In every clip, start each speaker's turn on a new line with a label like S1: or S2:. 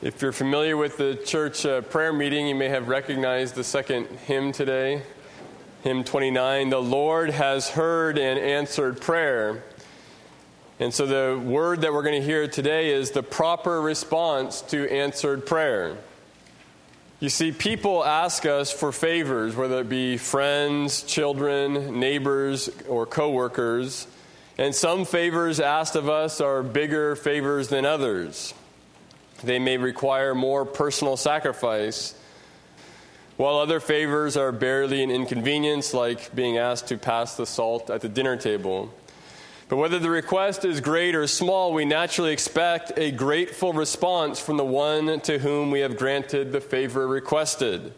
S1: If you're familiar with the church uh, prayer meeting, you may have recognized the second hymn today, hymn 29. The Lord has heard and answered prayer. And so the word that we're going to hear today is the proper response to answered prayer. You see, people ask us for favors, whether it be friends, children, neighbors, or coworkers. And some favors asked of us are bigger favors than others. They may require more personal sacrifice, while other favors are barely an inconvenience, like being asked to pass the salt at the dinner table. But whether the request is great or small, we naturally expect a grateful response from the one to whom we have granted the favor requested.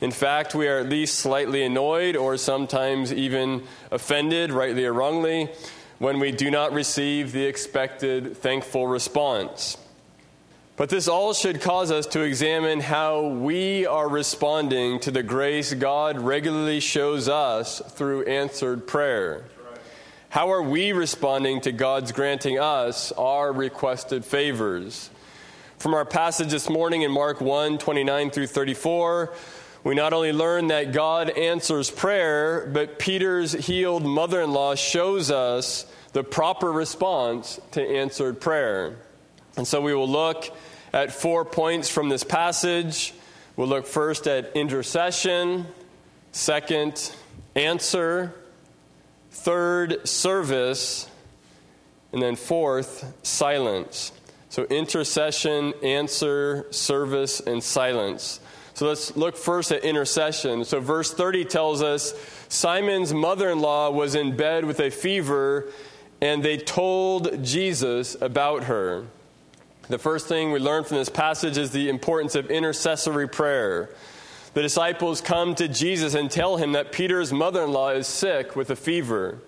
S1: In fact, we are at least slightly annoyed or sometimes even offended, rightly or wrongly, when we do not receive the expected thankful response. But this all should cause us to examine how we are responding to the grace God regularly shows us through answered prayer. How are we responding to God's granting us our requested favors? From our passage this morning in Mark 1 29 through 34, we not only learn that God answers prayer, but Peter's healed mother in law shows us the proper response to answered prayer. And so we will look at four points from this passage. We'll look first at intercession, second, answer, third, service, and then fourth, silence. So, intercession, answer, service, and silence. So, let's look first at intercession. So, verse 30 tells us Simon's mother in law was in bed with a fever, and they told Jesus about her. The first thing we learn from this passage is the importance of intercessory prayer. The disciples come to Jesus and tell him that Peter's mother in law is sick with a fever.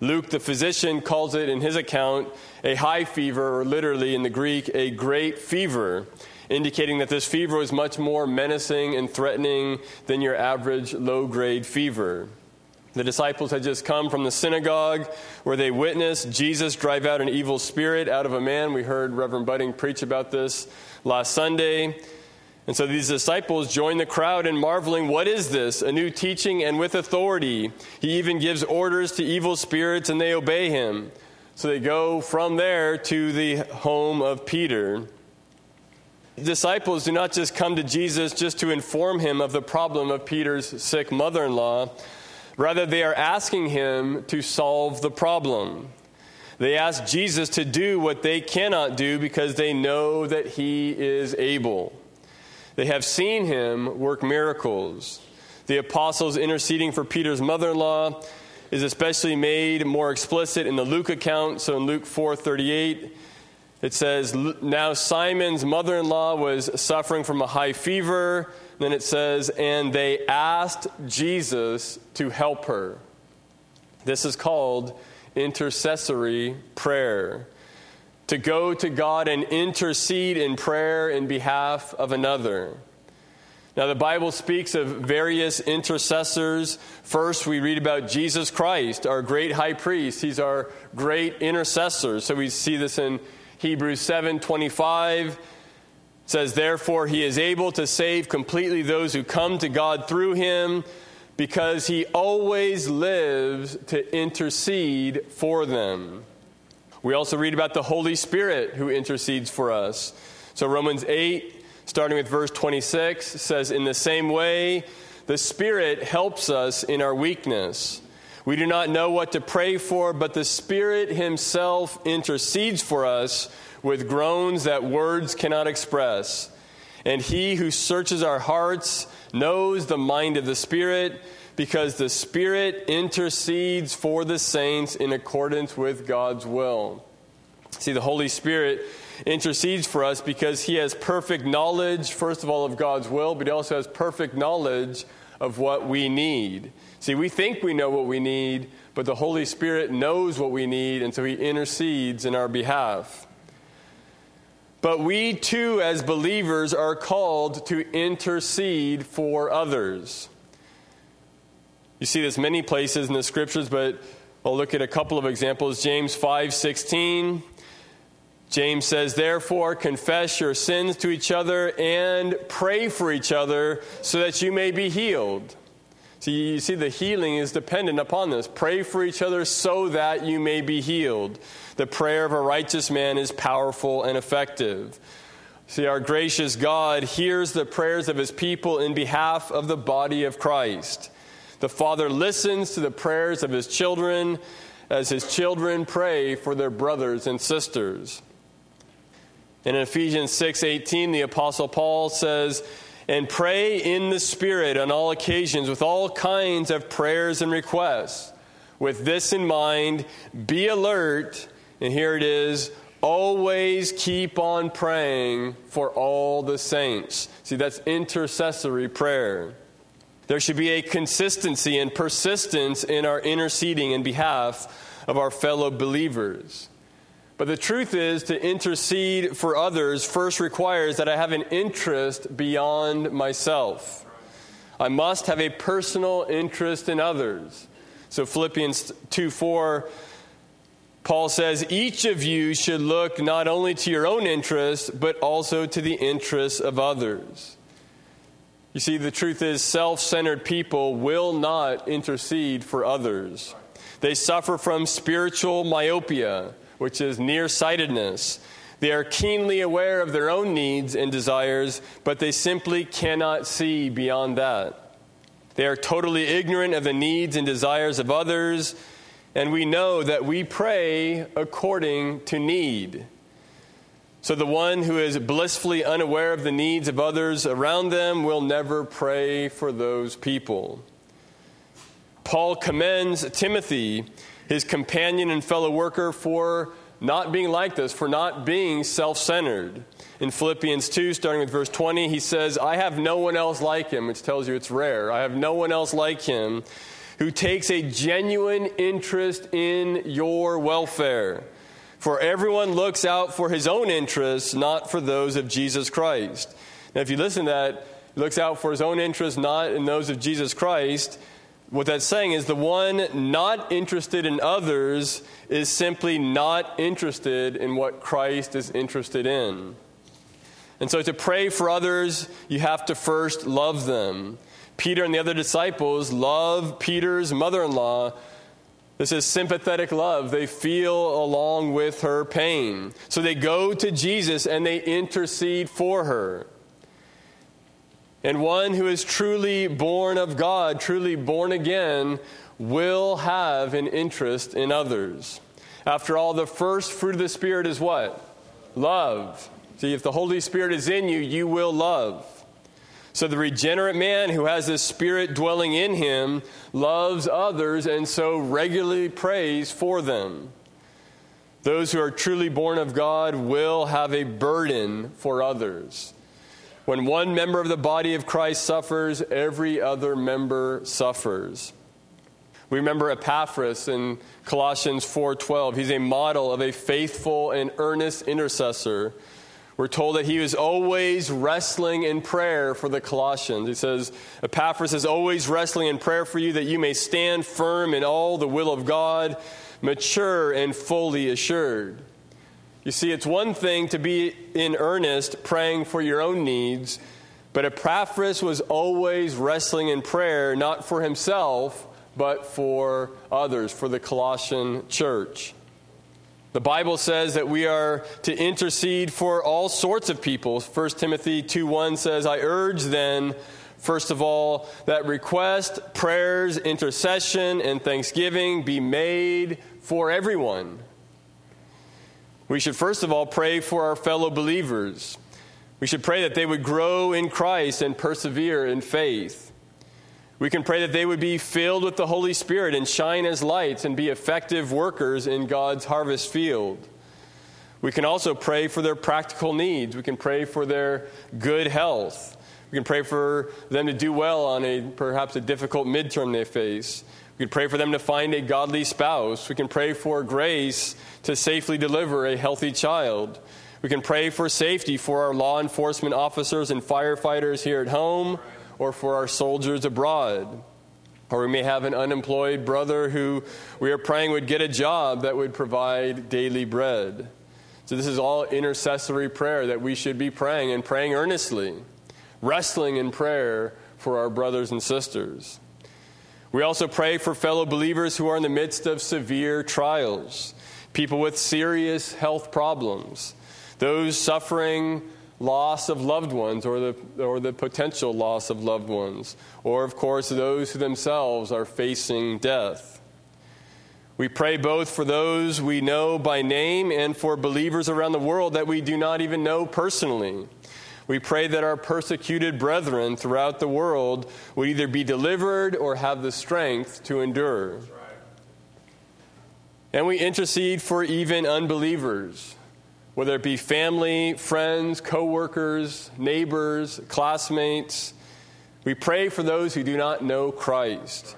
S1: Luke, the physician, calls it in his account a high fever, or literally in the Greek, a great fever, indicating that this fever was much more menacing and threatening than your average low grade fever. The disciples had just come from the synagogue where they witnessed Jesus drive out an evil spirit out of a man. We heard Reverend Budding preach about this last Sunday. And so these disciples join the crowd in marveling, What is this? A new teaching and with authority. He even gives orders to evil spirits and they obey him. So they go from there to the home of Peter. Disciples do not just come to Jesus just to inform him of the problem of Peter's sick mother in law Rather, they are asking him to solve the problem. They ask Jesus to do what they cannot do because they know that he is able. They have seen him work miracles. The apostles interceding for Peter's mother in law is especially made more explicit in the Luke account. So in Luke 4:38, it says, Now Simon's mother in law was suffering from a high fever then it says, and they asked Jesus to help her. This is called intercessory prayer. To go to God and intercede in prayer in behalf of another. Now, the Bible speaks of various intercessors. First, we read about Jesus Christ, our great high priest. He's our great intercessor. So we see this in Hebrews 7 25 says, Therefore, he is able to save completely those who come to God through him because he always lives to intercede for them. We also read about the Holy Spirit who intercedes for us. So, Romans 8, starting with verse 26, says, In the same way, the Spirit helps us in our weakness. We do not know what to pray for, but the Spirit Himself intercedes for us with groans that words cannot express. And he who searches our hearts knows the mind of the Spirit, because the Spirit intercedes for the saints in accordance with God's will. See, the Holy Spirit intercedes for us because he has perfect knowledge, first of all, of God's will, but he also has perfect knowledge of what we need. See, we think we know what we need, but the Holy Spirit knows what we need, and so he intercedes in our behalf. But we too, as believers, are called to intercede for others. You see this many places in the scriptures, but I'll look at a couple of examples. James 5 16. James says, Therefore, confess your sins to each other and pray for each other so that you may be healed. So you see, the healing is dependent upon this. Pray for each other so that you may be healed. The prayer of a righteous man is powerful and effective. See, our gracious God hears the prayers of his people in behalf of the body of Christ. The Father listens to the prayers of his children as his children pray for their brothers and sisters. In Ephesians 6:18 the apostle Paul says, "And pray in the spirit on all occasions with all kinds of prayers and requests. With this in mind, be alert." And here it is, always keep on praying for all the saints. See, that's intercessory prayer. There should be a consistency and persistence in our interceding in behalf of our fellow believers. But the truth is, to intercede for others first requires that I have an interest beyond myself. I must have a personal interest in others. So, Philippians 2 4, Paul says, Each of you should look not only to your own interest, but also to the interests of others. You see, the truth is, self centered people will not intercede for others. They suffer from spiritual myopia which is nearsightedness. They are keenly aware of their own needs and desires, but they simply cannot see beyond that. They are totally ignorant of the needs and desires of others, and we know that we pray according to need. So the one who is blissfully unaware of the needs of others around them will never pray for those people. Paul commends Timothy his companion and fellow worker for not being like this, for not being self centered. In Philippians 2, starting with verse 20, he says, I have no one else like him, which tells you it's rare. I have no one else like him who takes a genuine interest in your welfare. For everyone looks out for his own interests, not for those of Jesus Christ. Now, if you listen to that, looks out for his own interests, not in those of Jesus Christ. What that's saying is the one not interested in others is simply not interested in what Christ is interested in. And so to pray for others, you have to first love them. Peter and the other disciples love Peter's mother in law. This is sympathetic love. They feel along with her pain. So they go to Jesus and they intercede for her. And one who is truly born of God, truly born again, will have an interest in others. After all, the first fruit of the Spirit is what? Love. See, if the Holy Spirit is in you, you will love. So the regenerate man who has this Spirit dwelling in him loves others and so regularly prays for them. Those who are truly born of God will have a burden for others. When one member of the body of Christ suffers, every other member suffers. We remember Epaphras in Colossians 4:12. He's a model of a faithful and earnest intercessor. We're told that he was always wrestling in prayer for the Colossians. He says, Epaphras is always wrestling in prayer for you that you may stand firm in all the will of God, mature and fully assured. You see, it's one thing to be in earnest praying for your own needs, but Epaphras was always wrestling in prayer, not for himself, but for others, for the Colossian church. The Bible says that we are to intercede for all sorts of people. 1 Timothy 2 1 says, I urge then, first of all, that request, prayers, intercession, and thanksgiving be made for everyone we should first of all pray for our fellow believers. We should pray that they would grow in Christ and persevere in faith. We can pray that they would be filled with the Holy Spirit and shine as lights and be effective workers in God's harvest field. We can also pray for their practical needs. We can pray for their good health. We can pray for them to do well on a perhaps a difficult midterm they face. We can pray for them to find a godly spouse. We can pray for grace to safely deliver a healthy child. We can pray for safety for our law enforcement officers and firefighters here at home or for our soldiers abroad. Or we may have an unemployed brother who we are praying would get a job that would provide daily bread. So, this is all intercessory prayer that we should be praying and praying earnestly, wrestling in prayer for our brothers and sisters. We also pray for fellow believers who are in the midst of severe trials, people with serious health problems, those suffering loss of loved ones or the, or the potential loss of loved ones, or, of course, those who themselves are facing death. We pray both for those we know by name and for believers around the world that we do not even know personally. We pray that our persecuted brethren throughout the world would either be delivered or have the strength to endure. And we intercede for even unbelievers, whether it be family, friends, co-workers, neighbors, classmates. We pray for those who do not know Christ.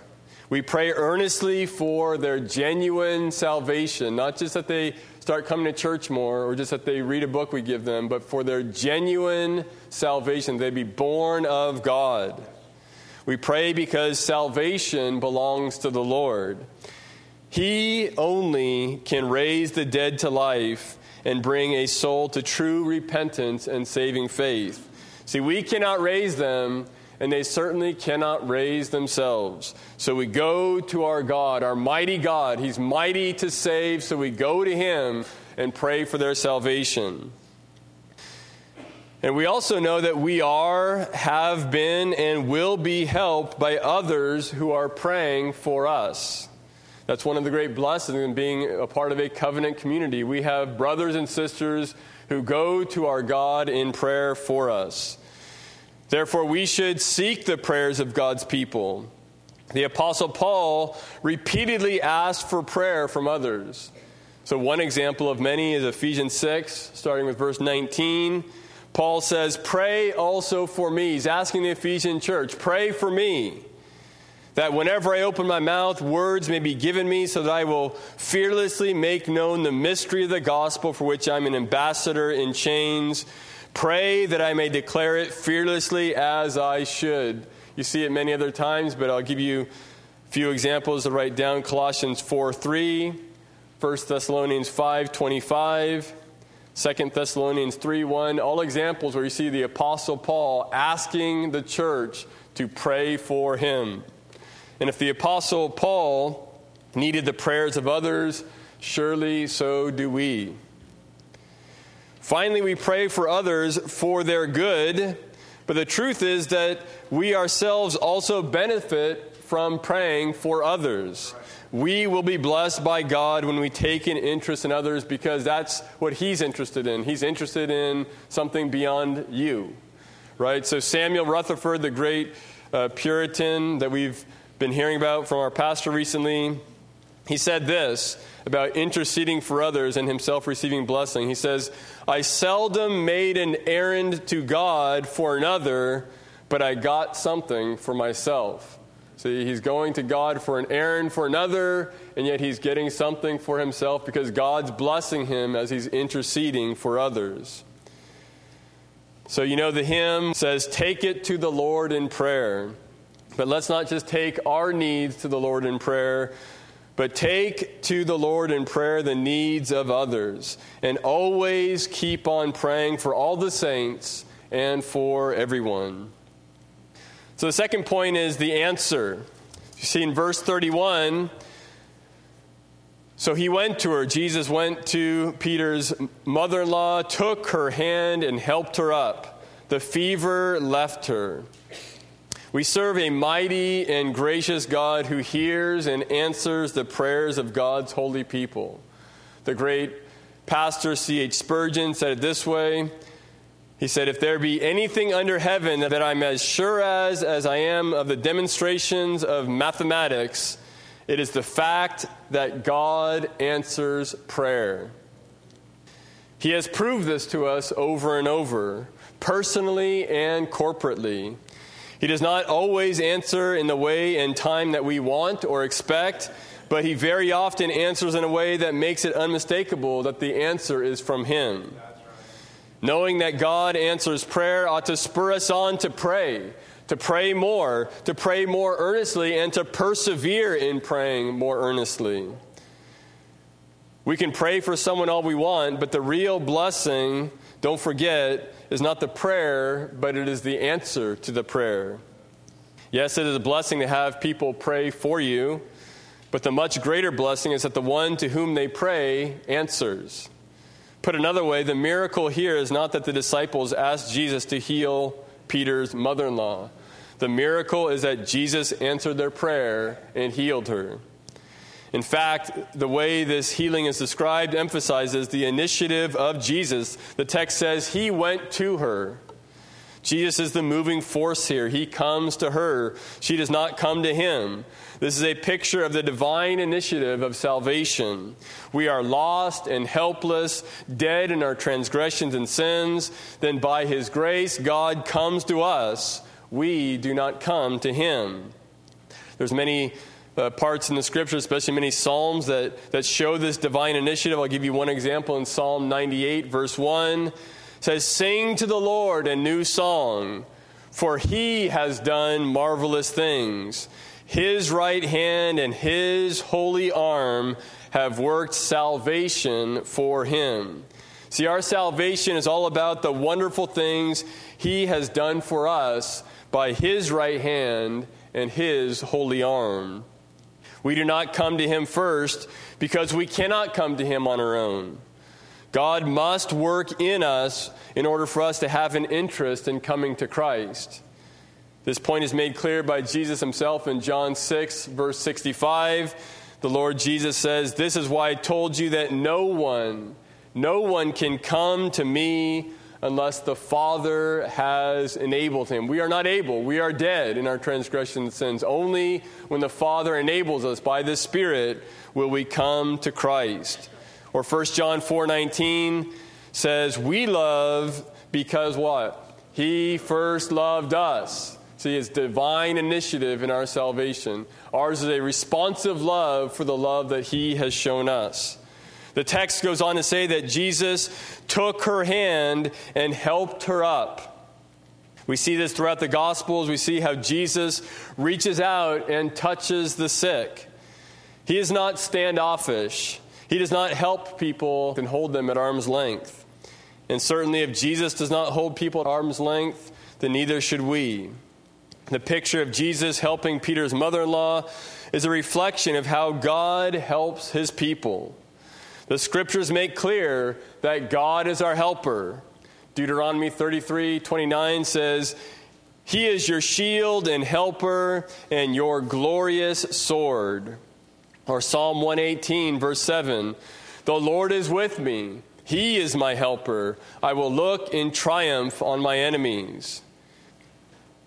S1: We pray earnestly for their genuine salvation, not just that they start coming to church more or just that they read a book we give them, but for their genuine salvation, they be born of God. We pray because salvation belongs to the Lord. He only can raise the dead to life and bring a soul to true repentance and saving faith. See, we cannot raise them and they certainly cannot raise themselves. So we go to our God, our mighty God. He's mighty to save, so we go to Him and pray for their salvation. And we also know that we are, have been, and will be helped by others who are praying for us. That's one of the great blessings in being a part of a covenant community. We have brothers and sisters who go to our God in prayer for us. Therefore, we should seek the prayers of God's people. The Apostle Paul repeatedly asked for prayer from others. So, one example of many is Ephesians 6, starting with verse 19. Paul says, Pray also for me. He's asking the Ephesian church, Pray for me, that whenever I open my mouth, words may be given me, so that I will fearlessly make known the mystery of the gospel for which I'm an ambassador in chains Pray that I may declare it fearlessly as I should. You see it many other times, but I'll give you a few examples to write down Colossians 4 3, 1 Thessalonians 5 25, 2 Thessalonians 3 1. All examples where you see the Apostle Paul asking the church to pray for him. And if the Apostle Paul needed the prayers of others, surely so do we. Finally, we pray for others for their good, but the truth is that we ourselves also benefit from praying for others. We will be blessed by God when we take an interest in others because that's what He's interested in. He's interested in something beyond you, right? So, Samuel Rutherford, the great uh, Puritan that we've been hearing about from our pastor recently, he said this about interceding for others and himself receiving blessing. He says, I seldom made an errand to God for another, but I got something for myself. See, he's going to God for an errand for another, and yet he's getting something for himself because God's blessing him as he's interceding for others. So, you know, the hymn says, Take it to the Lord in prayer. But let's not just take our needs to the Lord in prayer, but take to the Lord in prayer the needs of others, and always keep on praying for all the saints and for everyone. So the second point is the answer. You see in verse 31, so he went to her. Jesus went to Peter's mother in law, took her hand, and helped her up. The fever left her. We serve a mighty and gracious God who hears and answers the prayers of God's holy people. The great pastor C.H. Spurgeon said it this way He said, If there be anything under heaven that I'm as sure as as I am of the demonstrations of mathematics, it is the fact that God answers prayer. He has proved this to us over and over, personally and corporately. He does not always answer in the way and time that we want or expect, but he very often answers in a way that makes it unmistakable that the answer is from him. Knowing that God answers prayer ought to spur us on to pray, to pray more, to pray more earnestly, and to persevere in praying more earnestly. We can pray for someone all we want, but the real blessing, don't forget, is not the prayer, but it is the answer to the prayer. Yes, it is a blessing to have people pray for you, but the much greater blessing is that the one to whom they pray answers. Put another way, the miracle here is not that the disciples asked Jesus to heal Peter's mother in law. The miracle is that Jesus answered their prayer and healed her. In fact, the way this healing is described emphasizes the initiative of Jesus. The text says he went to her. Jesus is the moving force here. He comes to her. She does not come to him. This is a picture of the divine initiative of salvation. We are lost and helpless, dead in our transgressions and sins. Then, by his grace, God comes to us. We do not come to him. There's many uh, parts in the scripture, especially many psalms that, that show this divine initiative. I'll give you one example in Psalm 98, verse 1 says, Sing to the Lord a new song, for he has done marvelous things. His right hand and his holy arm have worked salvation for him. See, our salvation is all about the wonderful things he has done for us by his right hand and his holy arm. We do not come to him first because we cannot come to him on our own. God must work in us in order for us to have an interest in coming to Christ. This point is made clear by Jesus himself in John 6, verse 65. The Lord Jesus says, This is why I told you that no one, no one can come to me unless the Father has enabled him. We are not able. We are dead in our transgressions and sins. Only when the Father enables us by the Spirit will we come to Christ. Or 1 John 4:19 says, "We love because what? He first loved us." See, it's divine initiative in our salvation. Ours is a responsive love for the love that he has shown us. The text goes on to say that Jesus took her hand and helped her up. We see this throughout the Gospels. We see how Jesus reaches out and touches the sick. He is not standoffish. He does not help people and hold them at arm's length. And certainly, if Jesus does not hold people at arm's length, then neither should we. The picture of Jesus helping Peter's mother in law is a reflection of how God helps his people. The scriptures make clear that God is our helper. Deuteronomy 33 29 says, He is your shield and helper and your glorious sword. Or Psalm 118, verse 7 The Lord is with me. He is my helper. I will look in triumph on my enemies.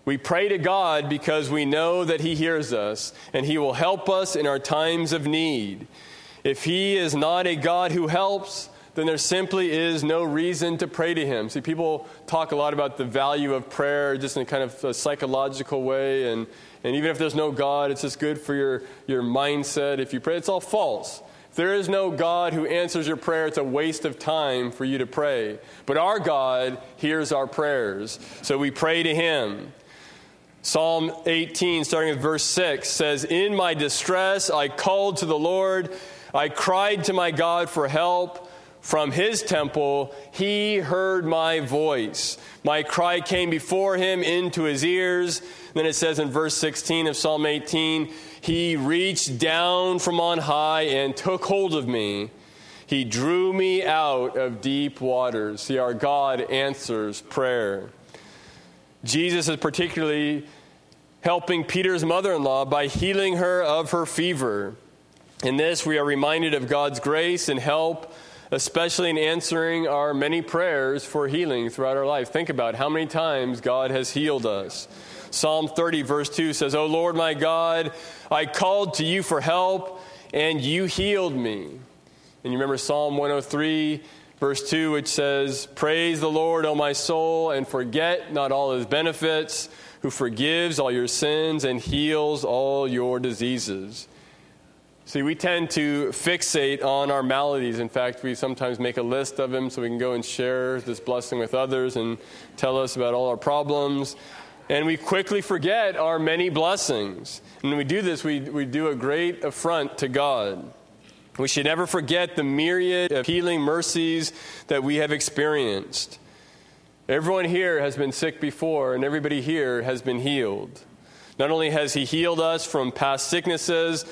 S1: We pray to God because we know that He hears us and He will help us in our times of need. If He is not a God who helps, then there simply is no reason to pray to Him. See, people talk a lot about the value of prayer just in kind of a psychological way, and and even if there's no God, it's just good for your, your mindset. If you pray, it's all false. If there is no God who answers your prayer, it's a waste of time for you to pray. But our God hears our prayers, so we pray to Him. Psalm 18, starting with verse 6, says, In my distress I called to the Lord, I cried to my God for help. From his temple, he heard my voice. My cry came before him into his ears. Then it says in verse 16 of Psalm 18, He reached down from on high and took hold of me. He drew me out of deep waters. See, our God answers prayer. Jesus is particularly helping Peter's mother in law by healing her of her fever. In this, we are reminded of God's grace and help especially in answering our many prayers for healing throughout our life. Think about how many times God has healed us. Psalm 30, verse 2 says, O Lord my God, I called to you for help, and you healed me. And you remember Psalm 103, verse 2, which says, Praise the Lord, O my soul, and forget not all his benefits, who forgives all your sins and heals all your diseases. See, we tend to fixate on our maladies. In fact, we sometimes make a list of them so we can go and share this blessing with others and tell us about all our problems. And we quickly forget our many blessings. And when we do this, we, we do a great affront to God. We should never forget the myriad of healing mercies that we have experienced. Everyone here has been sick before, and everybody here has been healed. Not only has He healed us from past sicknesses,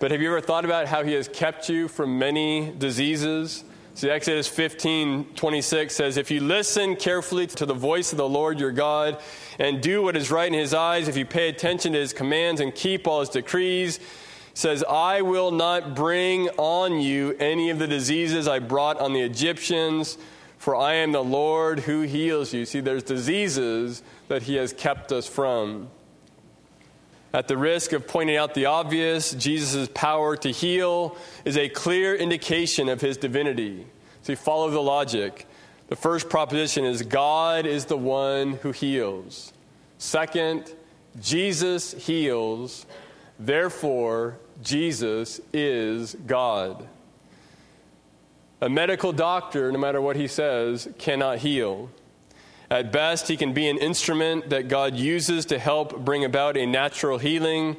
S1: but have you ever thought about how He has kept you from many diseases? See, Exodus 15 26 says, If you listen carefully to the voice of the Lord your God and do what is right in his eyes, if you pay attention to his commands and keep all his decrees, says, I will not bring on you any of the diseases I brought on the Egyptians, for I am the Lord who heals you. See, there's diseases that he has kept us from. At the risk of pointing out the obvious, Jesus' power to heal is a clear indication of his divinity. So you follow the logic. The first proposition is God is the one who heals. Second, Jesus heals, therefore, Jesus is God. A medical doctor, no matter what he says, cannot heal. At best, he can be an instrument that God uses to help bring about a natural healing.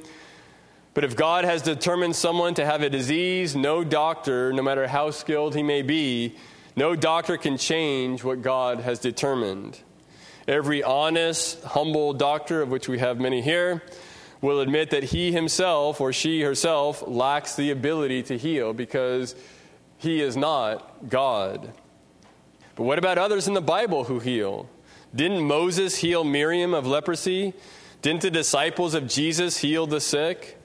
S1: But if God has determined someone to have a disease, no doctor, no matter how skilled he may be, no doctor can change what God has determined. Every honest, humble doctor, of which we have many here, will admit that he himself or she herself lacks the ability to heal because he is not God. But what about others in the Bible who heal? Didn't Moses heal Miriam of leprosy? Didn't the disciples of Jesus heal the sick?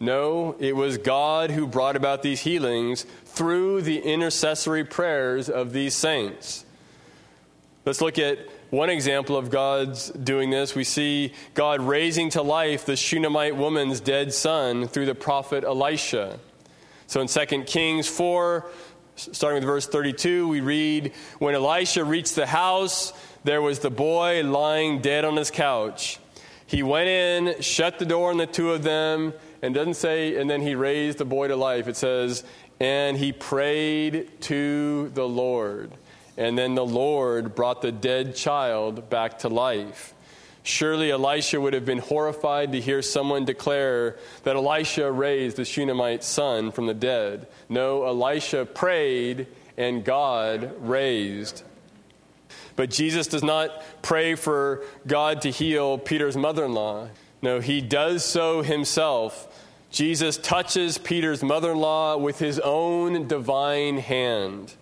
S1: No, it was God who brought about these healings through the intercessory prayers of these saints. Let's look at one example of God's doing this. We see God raising to life the Shunammite woman's dead son through the prophet Elisha. So in 2 Kings 4, starting with verse 32, we read When Elisha reached the house, there was the boy lying dead on his couch. He went in, shut the door on the two of them, and doesn't say, and then he raised the boy to life. It says, and he prayed to the Lord. And then the Lord brought the dead child back to life. Surely Elisha would have been horrified to hear someone declare that Elisha raised the Shunammite son from the dead. No, Elisha prayed and God raised but Jesus does not pray for God to heal Peter's mother in law. No, he does so himself. Jesus touches Peter's mother in law with his own divine hand.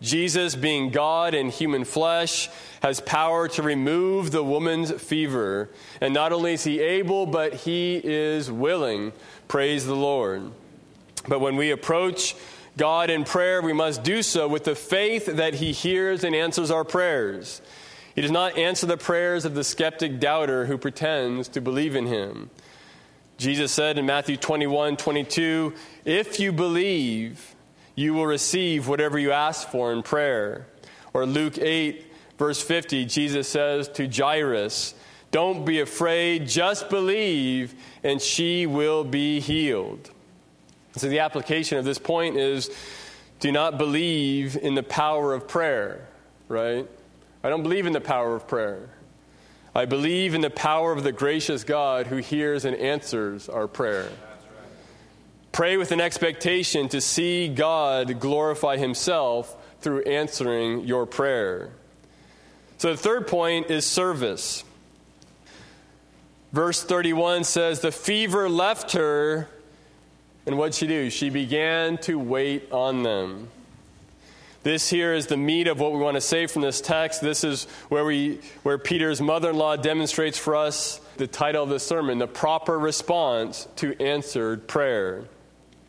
S1: Jesus, being God in human flesh, has power to remove the woman's fever. And not only is he able, but he is willing. Praise the Lord. But when we approach God in prayer, we must do so with the faith that He hears and answers our prayers. He does not answer the prayers of the skeptic doubter who pretends to believe in Him. Jesus said in Matthew 21 22, If you believe, you will receive whatever you ask for in prayer. Or Luke 8, verse 50, Jesus says to Jairus, Don't be afraid, just believe, and she will be healed. So, the application of this point is do not believe in the power of prayer, right? I don't believe in the power of prayer. I believe in the power of the gracious God who hears and answers our prayer. Pray with an expectation to see God glorify Himself through answering your prayer. So, the third point is service. Verse 31 says, The fever left her and what'd she do? She began to wait on them. This here is the meat of what we want to say from this text. This is where, we, where Peter's mother in law demonstrates for us the title of the sermon, The Proper Response to Answered Prayer.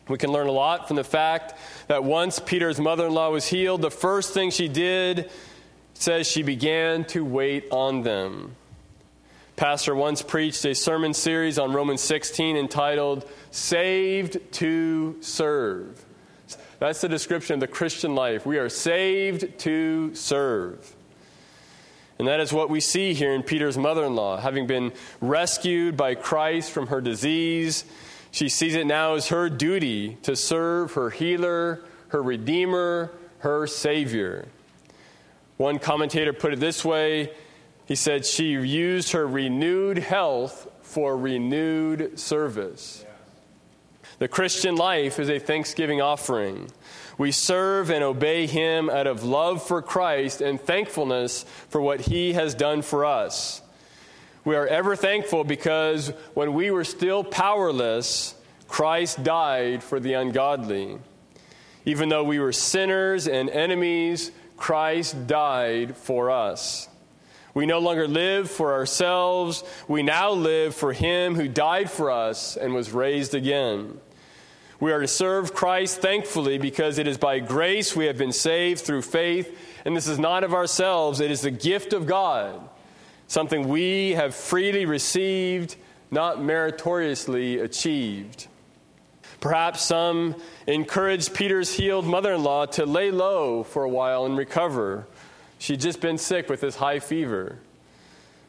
S1: We can learn a lot from the fact that once Peter's mother in law was healed, the first thing she did says she began to wait on them. Pastor once preached a sermon series on Romans 16 entitled Saved to Serve. That's the description of the Christian life. We are saved to serve. And that is what we see here in Peter's mother in law. Having been rescued by Christ from her disease, she sees it now as her duty to serve her healer, her redeemer, her savior. One commentator put it this way he said she used her renewed health for renewed service. The Christian life is a thanksgiving offering. We serve and obey Him out of love for Christ and thankfulness for what He has done for us. We are ever thankful because when we were still powerless, Christ died for the ungodly. Even though we were sinners and enemies, Christ died for us. We no longer live for ourselves. We now live for Him who died for us and was raised again. We are to serve Christ thankfully because it is by grace we have been saved through faith, and this is not of ourselves, it is the gift of God something we have freely received, not meritoriously achieved. Perhaps some encouraged Peter's healed mother in law to lay low for a while and recover. She'd just been sick with this high fever.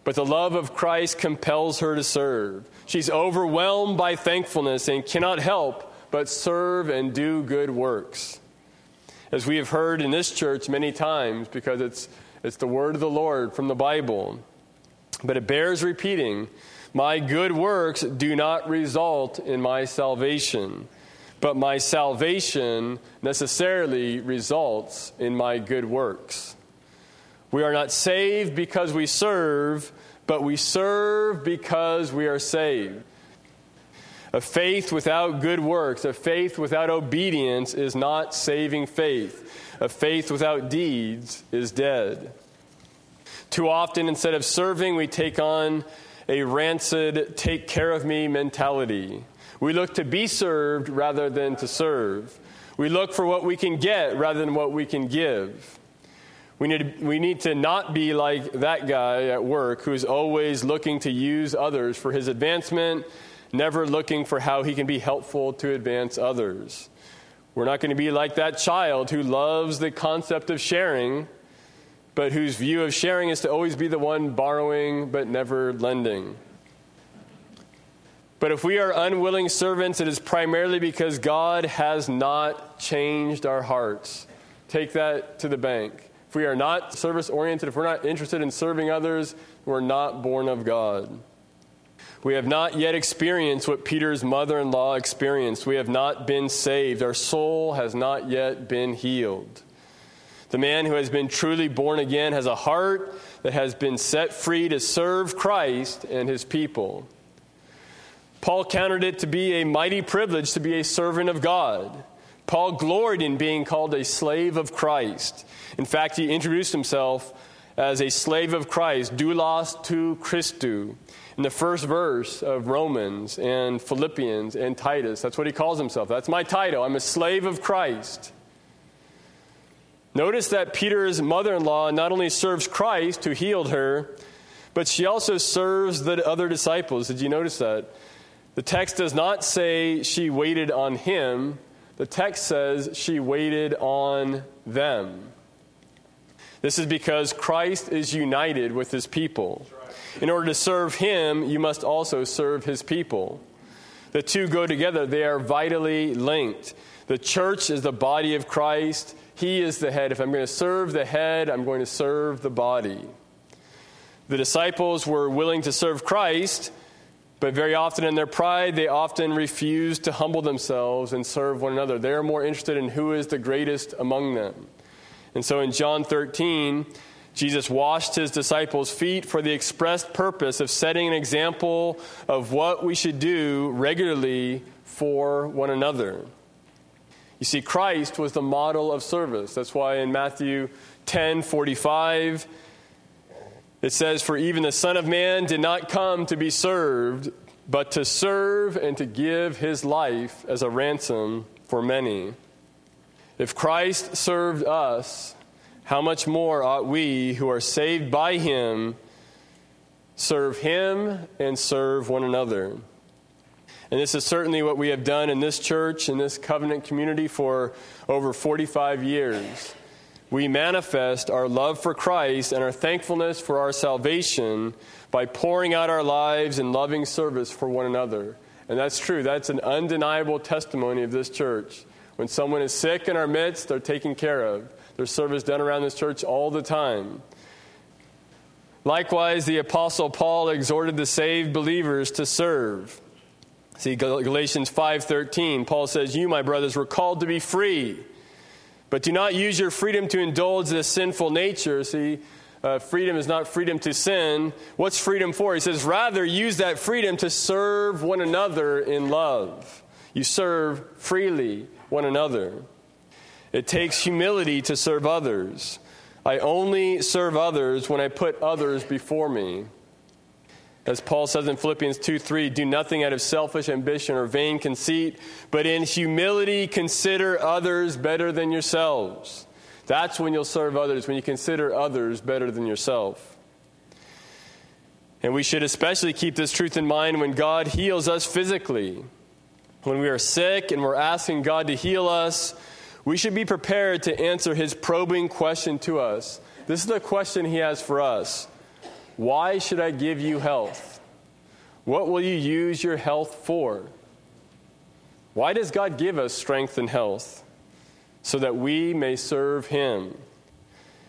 S1: But the love of Christ compels her to serve. She's overwhelmed by thankfulness and cannot help but serve and do good works. As we have heard in this church many times, because it's, it's the word of the Lord from the Bible. But it bears repeating My good works do not result in my salvation, but my salvation necessarily results in my good works. We are not saved because we serve, but we serve because we are saved. A faith without good works, a faith without obedience is not saving faith. A faith without deeds is dead. Too often, instead of serving, we take on a rancid, take care of me mentality. We look to be served rather than to serve. We look for what we can get rather than what we can give. We need, to, we need to not be like that guy at work who's always looking to use others for his advancement, never looking for how he can be helpful to advance others. We're not going to be like that child who loves the concept of sharing but whose view of sharing is to always be the one borrowing but never lending. But if we are unwilling servants, it is primarily because God has not changed our hearts. Take that to the bank. If we are not service oriented, if we're not interested in serving others, we're not born of God. We have not yet experienced what Peter's mother in law experienced. We have not been saved. Our soul has not yet been healed. The man who has been truly born again has a heart that has been set free to serve Christ and his people. Paul counted it to be a mighty privilege to be a servant of God. Paul gloried in being called a slave of Christ. In fact, he introduced himself as a slave of Christ, doulos tou Christu, in the first verse of Romans and Philippians and Titus. That's what he calls himself. That's my title. I'm a slave of Christ. Notice that Peter's mother in law not only serves Christ, who healed her, but she also serves the other disciples. Did you notice that? The text does not say she waited on him, the text says she waited on them. This is because Christ is united with his people. In order to serve him, you must also serve his people. The two go together, they are vitally linked. The church is the body of Christ. He is the head. If I'm going to serve the head, I'm going to serve the body. The disciples were willing to serve Christ, but very often in their pride, they often refuse to humble themselves and serve one another. They are more interested in who is the greatest among them. And so in John 13, Jesus washed his disciples' feet for the expressed purpose of setting an example of what we should do regularly for one another. You see, Christ was the model of service. That's why in Matthew 10 45, it says, For even the Son of Man did not come to be served, but to serve and to give his life as a ransom for many. If Christ served us, how much more ought we who are saved by him serve him and serve one another? And this is certainly what we have done in this church, in this covenant community for over 45 years. We manifest our love for Christ and our thankfulness for our salvation by pouring out our lives in loving service for one another. And that's true. That's an undeniable testimony of this church. When someone is sick in our midst, they're taken care of. There's service done around this church all the time. Likewise, the Apostle Paul exhorted the saved believers to serve. See Galatians 5:13, Paul says, "You, my brothers, were called to be free, but do not use your freedom to indulge this sinful nature." See, uh, freedom is not freedom to sin. What's freedom for? He says, rather use that freedom to serve one another in love. You serve freely one another. It takes humility to serve others. I only serve others when I put others before me. As Paul says in Philippians 2 3, do nothing out of selfish ambition or vain conceit, but in humility consider others better than yourselves. That's when you'll serve others, when you consider others better than yourself. And we should especially keep this truth in mind when God heals us physically. When we are sick and we're asking God to heal us, we should be prepared to answer his probing question to us. This is the question he has for us Why should I give you health? What will you use your health for? Why does God give us strength and health? So that we may serve him.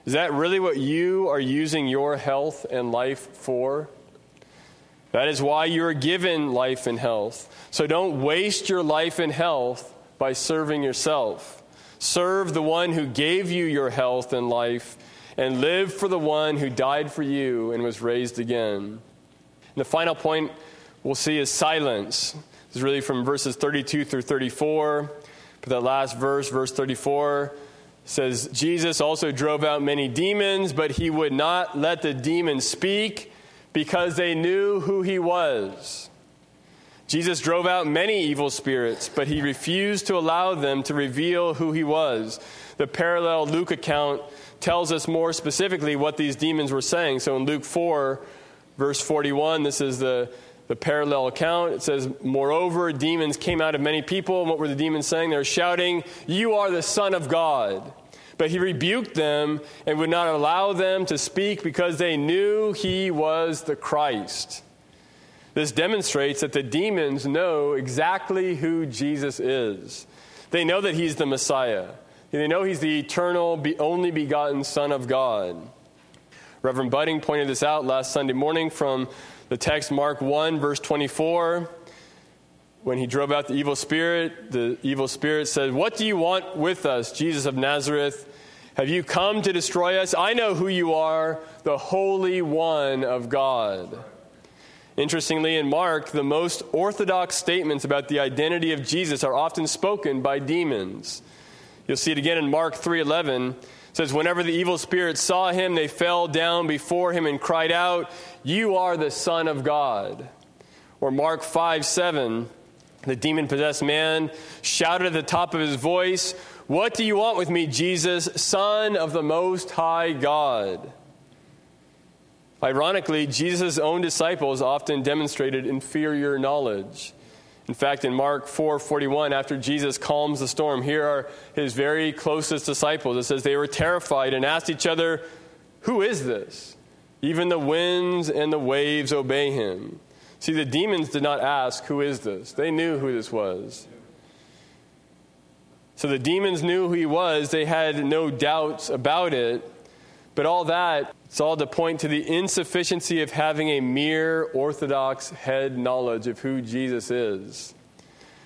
S1: Is that really what you are using your health and life for? That is why you are given life and health. So don't waste your life and health by serving yourself. Serve the one who gave you your health and life, and live for the one who died for you and was raised again. And the final point we'll see is silence. This is really from verses 32 through 34. But that last verse, verse 34, says, Jesus also drove out many demons, but he would not let the demons speak because they knew who he was. Jesus drove out many evil spirits, but he refused to allow them to reveal who he was. The parallel Luke account tells us more specifically what these demons were saying. So in Luke 4, verse 41, this is the, the parallel account. It says, Moreover, demons came out of many people. And what were the demons saying? They were shouting, You are the Son of God. But he rebuked them and would not allow them to speak because they knew he was the Christ. This demonstrates that the demons know exactly who Jesus is. They know that he's the Messiah. They know he's the eternal, only begotten Son of God. Reverend Budding pointed this out last Sunday morning from the text Mark 1, verse 24. When he drove out the evil spirit, the evil spirit said, What do you want with us, Jesus of Nazareth? Have you come to destroy us? I know who you are, the Holy One of God. Interestingly, in Mark, the most orthodox statements about the identity of Jesus are often spoken by demons. You'll see it again in Mark 3:11. It says, "Whenever the evil spirits saw him, they fell down before him and cried out, "You are the Son of God." Or Mark 5:7, the demon-possessed man shouted at the top of his voice, "What do you want with me, Jesus, Son of the Most High God?" Ironically, Jesus' own disciples often demonstrated inferior knowledge. In fact, in Mark 4:41, after Jesus calms the storm, here are his very closest disciples. It says they were terrified and asked each other, "Who is this? Even the winds and the waves obey him." See, the demons did not ask, "Who is this?" They knew who this was. So the demons knew who he was. They had no doubts about it. But all that, it's all to point to the insufficiency of having a mere orthodox head knowledge of who Jesus is.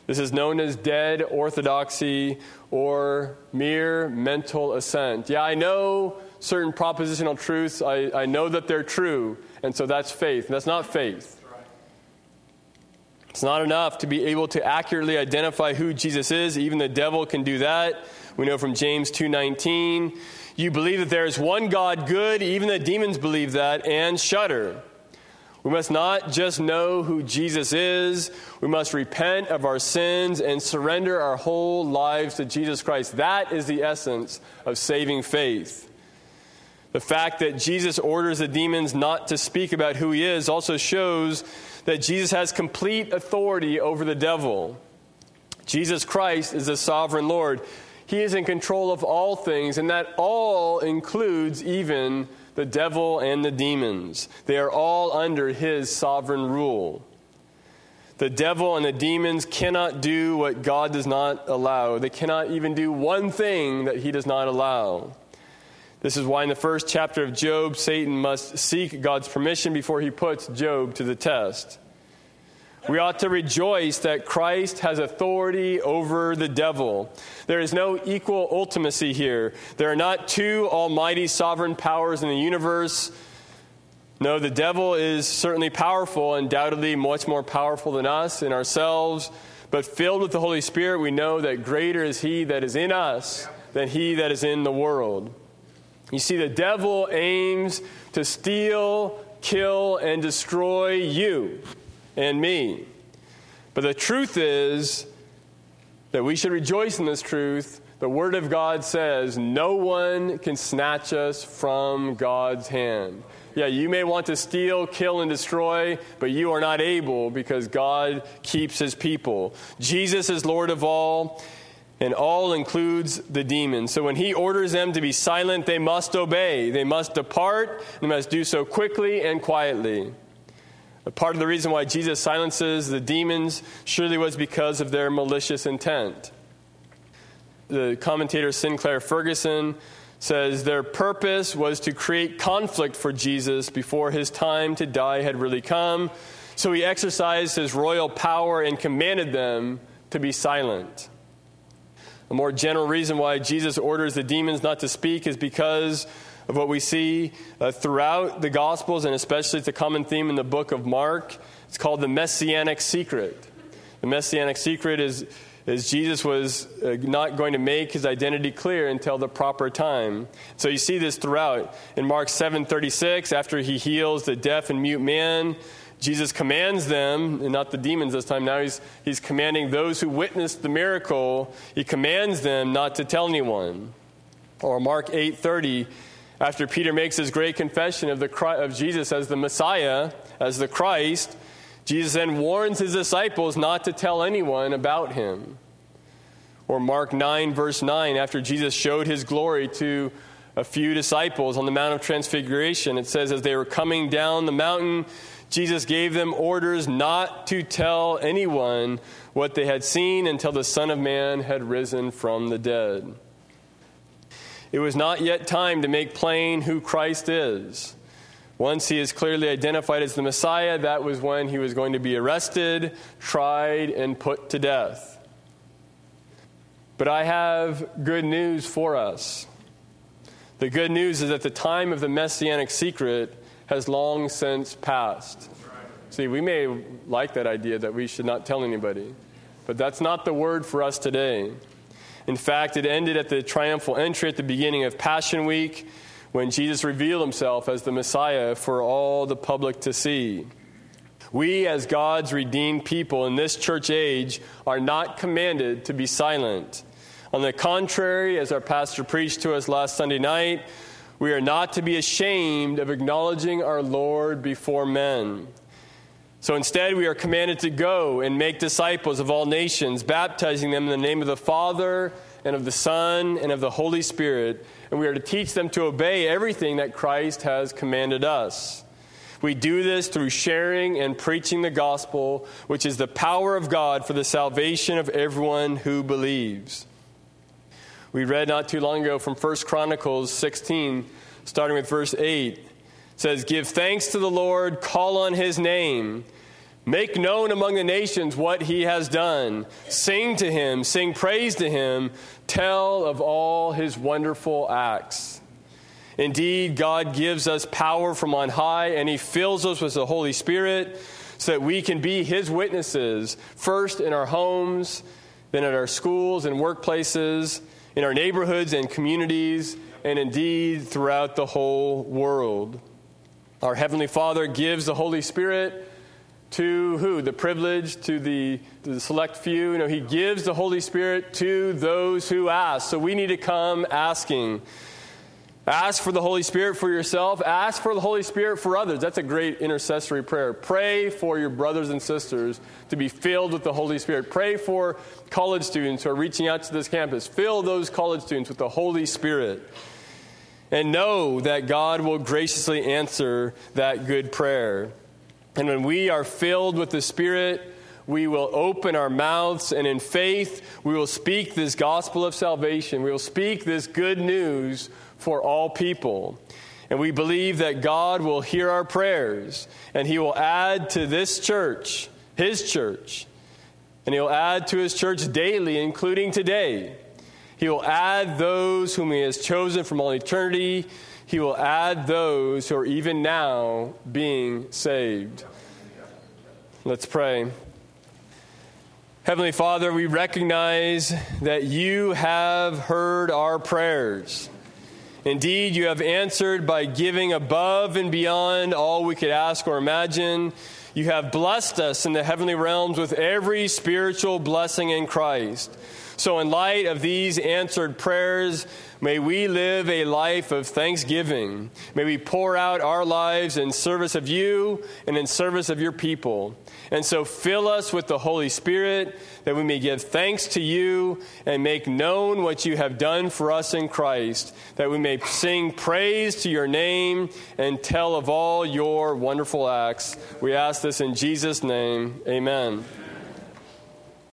S1: This is known as dead orthodoxy or mere mental assent. Yeah, I know certain propositional truths, I, I know that they're true, and so that's faith. That's not faith. It's not enough to be able to accurately identify who Jesus is. Even the devil can do that. We know from James 2:19 you believe that there is one God good, even the demons believe that and shudder. We must not just know who Jesus is, we must repent of our sins and surrender our whole lives to Jesus Christ. That is the essence of saving faith. The fact that Jesus orders the demons not to speak about who he is also shows that Jesus has complete authority over the devil. Jesus Christ is the sovereign Lord. He is in control of all things, and that all includes even the devil and the demons. They are all under his sovereign rule. The devil and the demons cannot do what God does not allow. They cannot even do one thing that he does not allow. This is why in the first chapter of Job, Satan must seek God's permission before he puts Job to the test. We ought to rejoice that Christ has authority over the devil. There is no equal ultimacy here. There are not two almighty sovereign powers in the universe. No, the devil is certainly powerful, undoubtedly much more powerful than us in ourselves. But filled with the Holy Spirit, we know that greater is he that is in us than he that is in the world. You see, the devil aims to steal, kill, and destroy you and me. But the truth is that we should rejoice in this truth. The Word of God says, No one can snatch us from God's hand. Yeah, you may want to steal, kill, and destroy, but you are not able because God keeps his people. Jesus is Lord of all, and all includes the demons. So when he orders them to be silent, they must obey. They must depart, they must do so quickly and quietly. Part of the reason why Jesus silences the demons surely was because of their malicious intent. The commentator Sinclair Ferguson says their purpose was to create conflict for Jesus before his time to die had really come. So he exercised his royal power and commanded them to be silent. A more general reason why Jesus orders the demons not to speak is because of what we see uh, throughout the Gospels, and especially it's a common theme in the book of Mark. It's called the Messianic Secret. The Messianic Secret is, is Jesus was uh, not going to make his identity clear until the proper time. So you see this throughout. In Mark 7:36, after he heals the deaf and mute man, Jesus commands them, and not the demons this time, now he's, he's commanding those who witnessed the miracle, he commands them not to tell anyone. Or Mark 8:30, after Peter makes his great confession of, the, of Jesus as the Messiah, as the Christ, Jesus then warns his disciples not to tell anyone about him. Or Mark 9, verse 9, after Jesus showed his glory to a few disciples on the Mount of Transfiguration, it says, as they were coming down the mountain, Jesus gave them orders not to tell anyone what they had seen until the Son of Man had risen from the dead. It was not yet time to make plain who Christ is. Once he is clearly identified as the Messiah, that was when he was going to be arrested, tried, and put to death. But I have good news for us. The good news is that the time of the messianic secret has long since passed. See, we may like that idea that we should not tell anybody, but that's not the word for us today. In fact, it ended at the triumphal entry at the beginning of Passion Week when Jesus revealed himself as the Messiah for all the public to see. We, as God's redeemed people in this church age, are not commanded to be silent. On the contrary, as our pastor preached to us last Sunday night, we are not to be ashamed of acknowledging our Lord before men. So instead, we are commanded to go and make disciples of all nations, baptizing them in the name of the Father and of the Son and of the Holy Spirit. And we are to teach them to obey everything that Christ has commanded us. We do this through sharing and preaching the gospel, which is the power of God for the salvation of everyone who believes. We read not too long ago from 1 Chronicles 16, starting with verse 8 says, Give thanks to the Lord, call on his name. Make known among the nations what he has done. Sing to him, sing praise to him, tell of all his wonderful acts. Indeed, God gives us power from on high, and he fills us with the Holy Spirit so that we can be his witnesses, first in our homes, then at our schools and workplaces, in our neighborhoods and communities, and indeed throughout the whole world. Our Heavenly Father gives the Holy Spirit to who? The privilege to the, the select few. You know, He gives the Holy Spirit to those who ask. So we need to come asking. Ask for the Holy Spirit for yourself. Ask for the Holy Spirit for others. That's a great intercessory prayer. Pray for your brothers and sisters to be filled with the Holy Spirit. Pray for college students who are reaching out to this campus. Fill those college students with the Holy Spirit and know that God will graciously answer that good prayer. And when we are filled with the Spirit, we will open our mouths and in faith we will speak this gospel of salvation. We will speak this good news for all people. And we believe that God will hear our prayers and He will add to this church his church. And he'll add to his church daily, including today. He will add those whom he has chosen from all eternity. He will add those who are even now being saved. Let's pray. Heavenly Father, we recognize that you have heard our prayers. Indeed, you have answered by giving above and beyond all we could ask or imagine. You have blessed us in the heavenly realms with every spiritual blessing in Christ. So, in light of these answered prayers, may we live a life of thanksgiving. May we pour out our lives in service of you and in service of your people. And so, fill us with the Holy Spirit that we may give thanks to you and make known what you have done for us in Christ, that we may sing praise to your name and tell of all your wonderful acts. We ask this in Jesus' name. Amen.